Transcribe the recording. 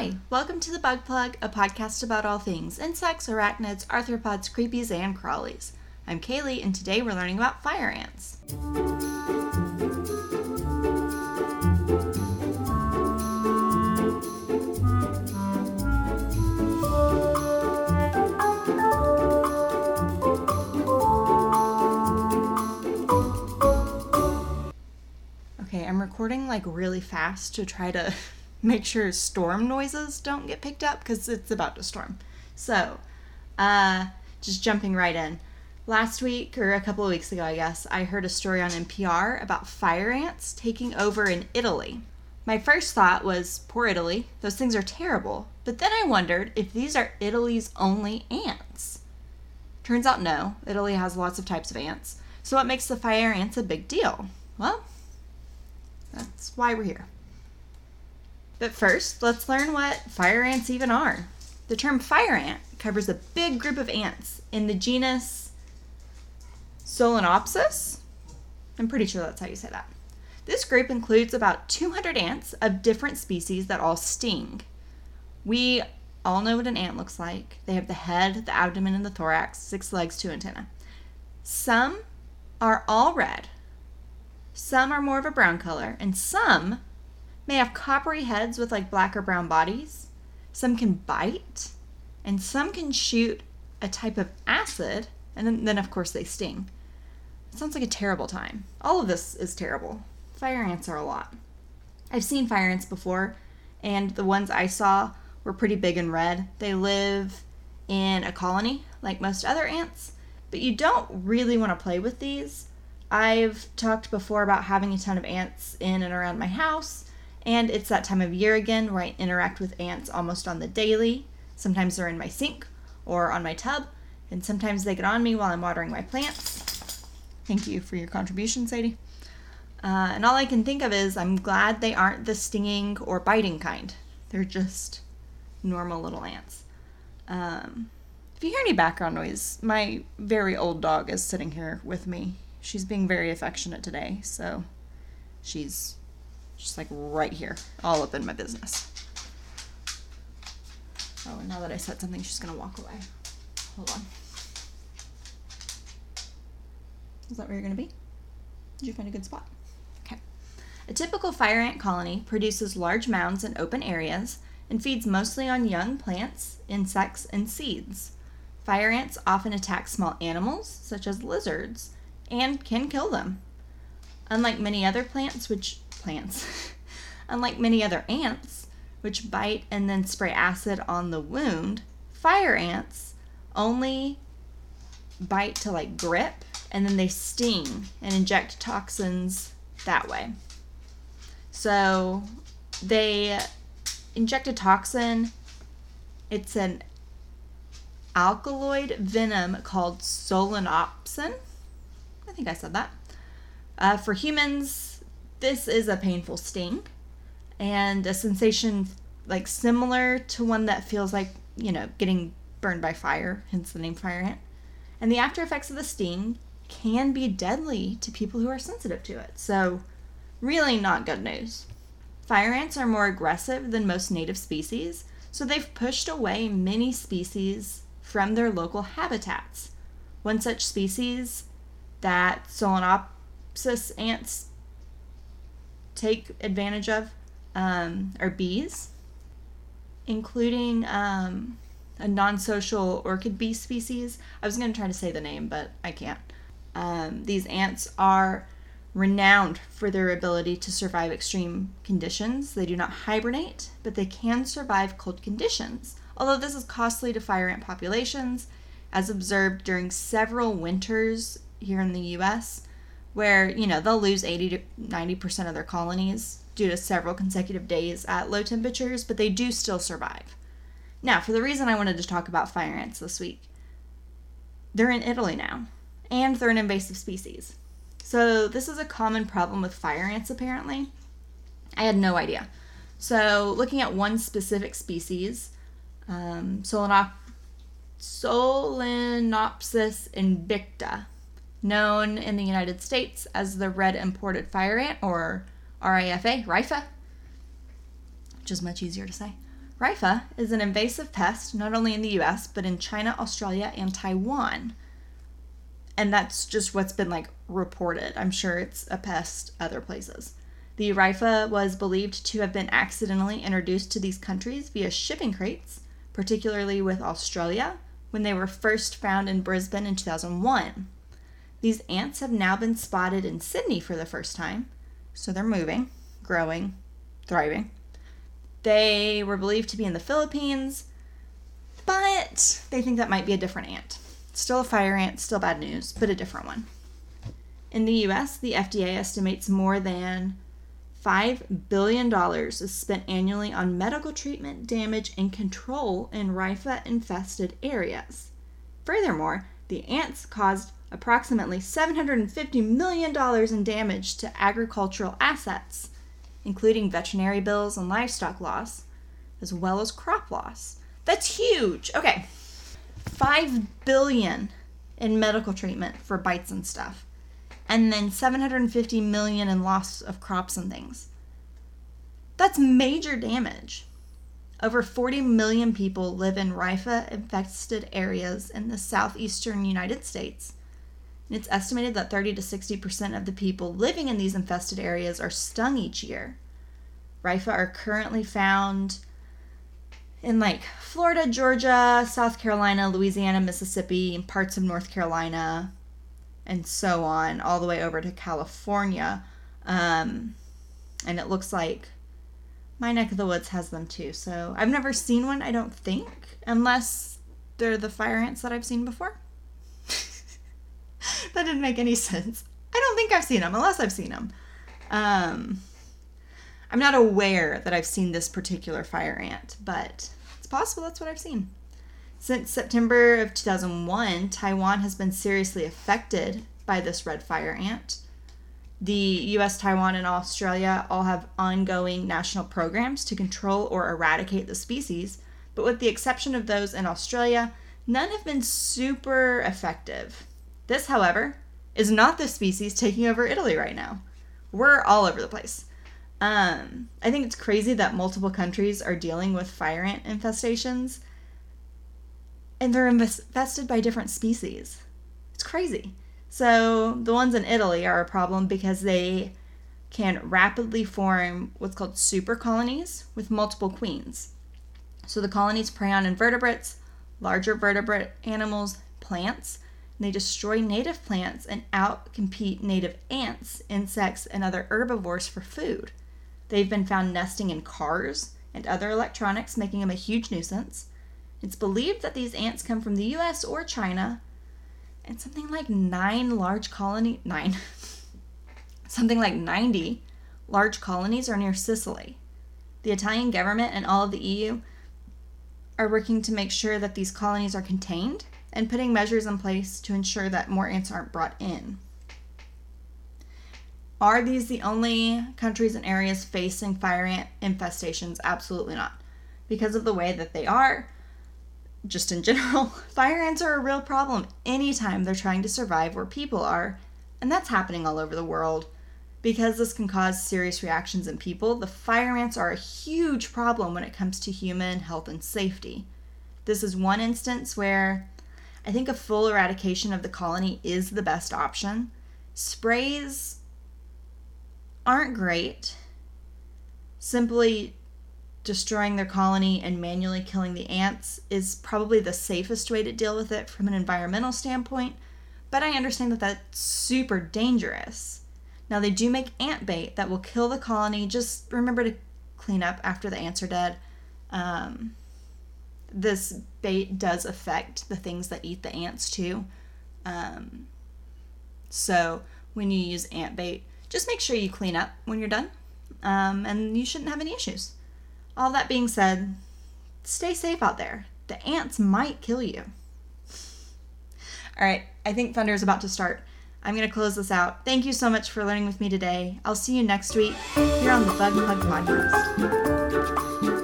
Hi, welcome to the Bug Plug, a podcast about all things insects, arachnids, arthropods, creepies, and crawlies. I'm Kaylee, and today we're learning about fire ants. Okay, I'm recording like really fast to try to make sure storm noises don't get picked up because it's about to storm. So, uh, just jumping right in. Last week, or a couple of weeks ago, I guess, I heard a story on NPR about fire ants taking over in Italy. My first thought was, poor Italy, those things are terrible. But then I wondered if these are Italy's only ants. Turns out no, Italy has lots of types of ants. So what makes the fire ants a big deal? Well, that's why we're here. But first, let's learn what fire ants even are. The term fire ant covers a big group of ants in the genus Solenopsis. I'm pretty sure that's how you say that. This group includes about 200 ants of different species that all sting. We all know what an ant looks like. They have the head, the abdomen, and the thorax, six legs, two antennae. Some are all red, some are more of a brown color, and some may have coppery heads with like black or brown bodies. Some can bite, and some can shoot a type of acid, and then, then of course they sting. It sounds like a terrible time. All of this is terrible. Fire ants are a lot. I've seen fire ants before, and the ones I saw were pretty big and red. They live in a colony, like most other ants, but you don't really want to play with these. I've talked before about having a ton of ants in and around my house, and it's that time of year again where I interact with ants almost on the daily. Sometimes they're in my sink or on my tub, and sometimes they get on me while I'm watering my plants. Thank you for your contribution, Sadie. Uh, and all I can think of is I'm glad they aren't the stinging or biting kind. They're just normal little ants. Um, if you hear any background noise, my very old dog is sitting here with me. She's being very affectionate today, so she's just like right here, all up in my business. Oh, and now that I said something, she's gonna walk away. Hold on. Is that where you're gonna be? Did you find a good spot? Okay. A typical fire ant colony produces large mounds in open areas and feeds mostly on young plants, insects, and seeds. Fire ants often attack small animals, such as lizards, and can kill them. Unlike many other plants, which plants, unlike many other ants, which bite and then spray acid on the wound, fire ants only bite to like grip and then they sting and inject toxins that way. So they inject a toxin. It's an alkaloid venom called solenopsin. I think I said that. Uh, for humans, this is a painful sting and a sensation like similar to one that feels like, you know, getting burned by fire, hence the name fire ant. And the after effects of the sting can be deadly to people who are sensitive to it. So, really not good news. Fire ants are more aggressive than most native species, so they've pushed away many species from their local habitats. One such species that Ants take advantage of um, are bees, including um, a non social orchid bee species. I was going to try to say the name, but I can't. Um, these ants are renowned for their ability to survive extreme conditions. They do not hibernate, but they can survive cold conditions. Although this is costly to fire ant populations, as observed during several winters here in the US, where, you know, they'll lose 80 to 90% of their colonies due to several consecutive days at low temperatures, but they do still survive. Now, for the reason I wanted to talk about fire ants this week, they're in Italy now, and they're an invasive species. So, this is a common problem with fire ants, apparently. I had no idea. So, looking at one specific species, um, Solenop- Solenopsis invicta, known in the United States as the red imported fire ant, or RAFA, RIFA, which is much easier to say. RIFA is an invasive pest not only in the US, but in China, Australia, and Taiwan. And that's just what's been like reported. I'm sure it's a pest other places. The RIFA was believed to have been accidentally introduced to these countries via shipping crates, particularly with Australia, when they were first found in Brisbane in 2001. These ants have now been spotted in Sydney for the first time, so they're moving, growing, thriving. They were believed to be in the Philippines, but they think that might be a different ant. Still a fire ant, still bad news, but a different one. In the US, the FDA estimates more than $5 billion is spent annually on medical treatment, damage, and control in RIFA infested areas. Furthermore, the ants caused approximately $750 million in damage to agricultural assets including veterinary bills and livestock loss, as well as crop loss. That's huge. Okay. 5 billion in medical treatment for bites and stuff. And then 750 million in loss of crops and things. That's major damage. Over 40 million people live in RIFA infested areas in the southeastern United States it's estimated that 30 to 60% of the people living in these infested areas are stung each year. RIFA are currently found in like Florida, Georgia, South Carolina, Louisiana, Mississippi, parts of North Carolina, and so on, all the way over to California. Um, and it looks like my neck of the woods has them too. So I've never seen one, I don't think, unless they're the fire ants that I've seen before. That didn't make any sense. I don't think I've seen them unless I've seen them. Um, I'm not aware that I've seen this particular fire ant, but it's possible that's what I've seen. Since September of 2001, Taiwan has been seriously affected by this red fire ant. The US, Taiwan, and Australia all have ongoing national programs to control or eradicate the species, but with the exception of those in Australia, none have been super effective. This, however, is not the species taking over Italy right now. We're all over the place. Um, I think it's crazy that multiple countries are dealing with fire ant infestations and they're infested by different species. It's crazy. So, the ones in Italy are a problem because they can rapidly form what's called super colonies with multiple queens. So, the colonies prey on invertebrates, larger vertebrate animals, plants, they destroy native plants and outcompete native ants, insects, and other herbivores for food. They've been found nesting in cars and other electronics, making them a huge nuisance. It's believed that these ants come from the US or China, and something like nine large colony nine something like 90 large colonies are near Sicily. The Italian government and all of the EU are working to make sure that these colonies are contained and putting measures in place to ensure that more ants aren't brought in. Are these the only countries and areas facing fire ant infestations? Absolutely not. Because of the way that they are, just in general, fire ants are a real problem anytime they're trying to survive where people are, and that's happening all over the world. Because this can cause serious reactions in people, the fire ants are a huge problem when it comes to human health and safety. This is one instance where I think a full eradication of the colony is the best option. Sprays aren't great. Simply destroying their colony and manually killing the ants is probably the safest way to deal with it from an environmental standpoint, but I understand that that's super dangerous. Now, they do make ant bait that will kill the colony. Just remember to clean up after the ants are dead. Um, this bait does affect the things that eat the ants too. Um, so when you use ant bait, just make sure you clean up when you're done, um, and you shouldn't have any issues. All that being said, stay safe out there. The ants might kill you. All right, I think thunder is about to start. I'm going to close this out. Thank you so much for learning with me today. I'll see you next week here on the Bug Plug Podcast.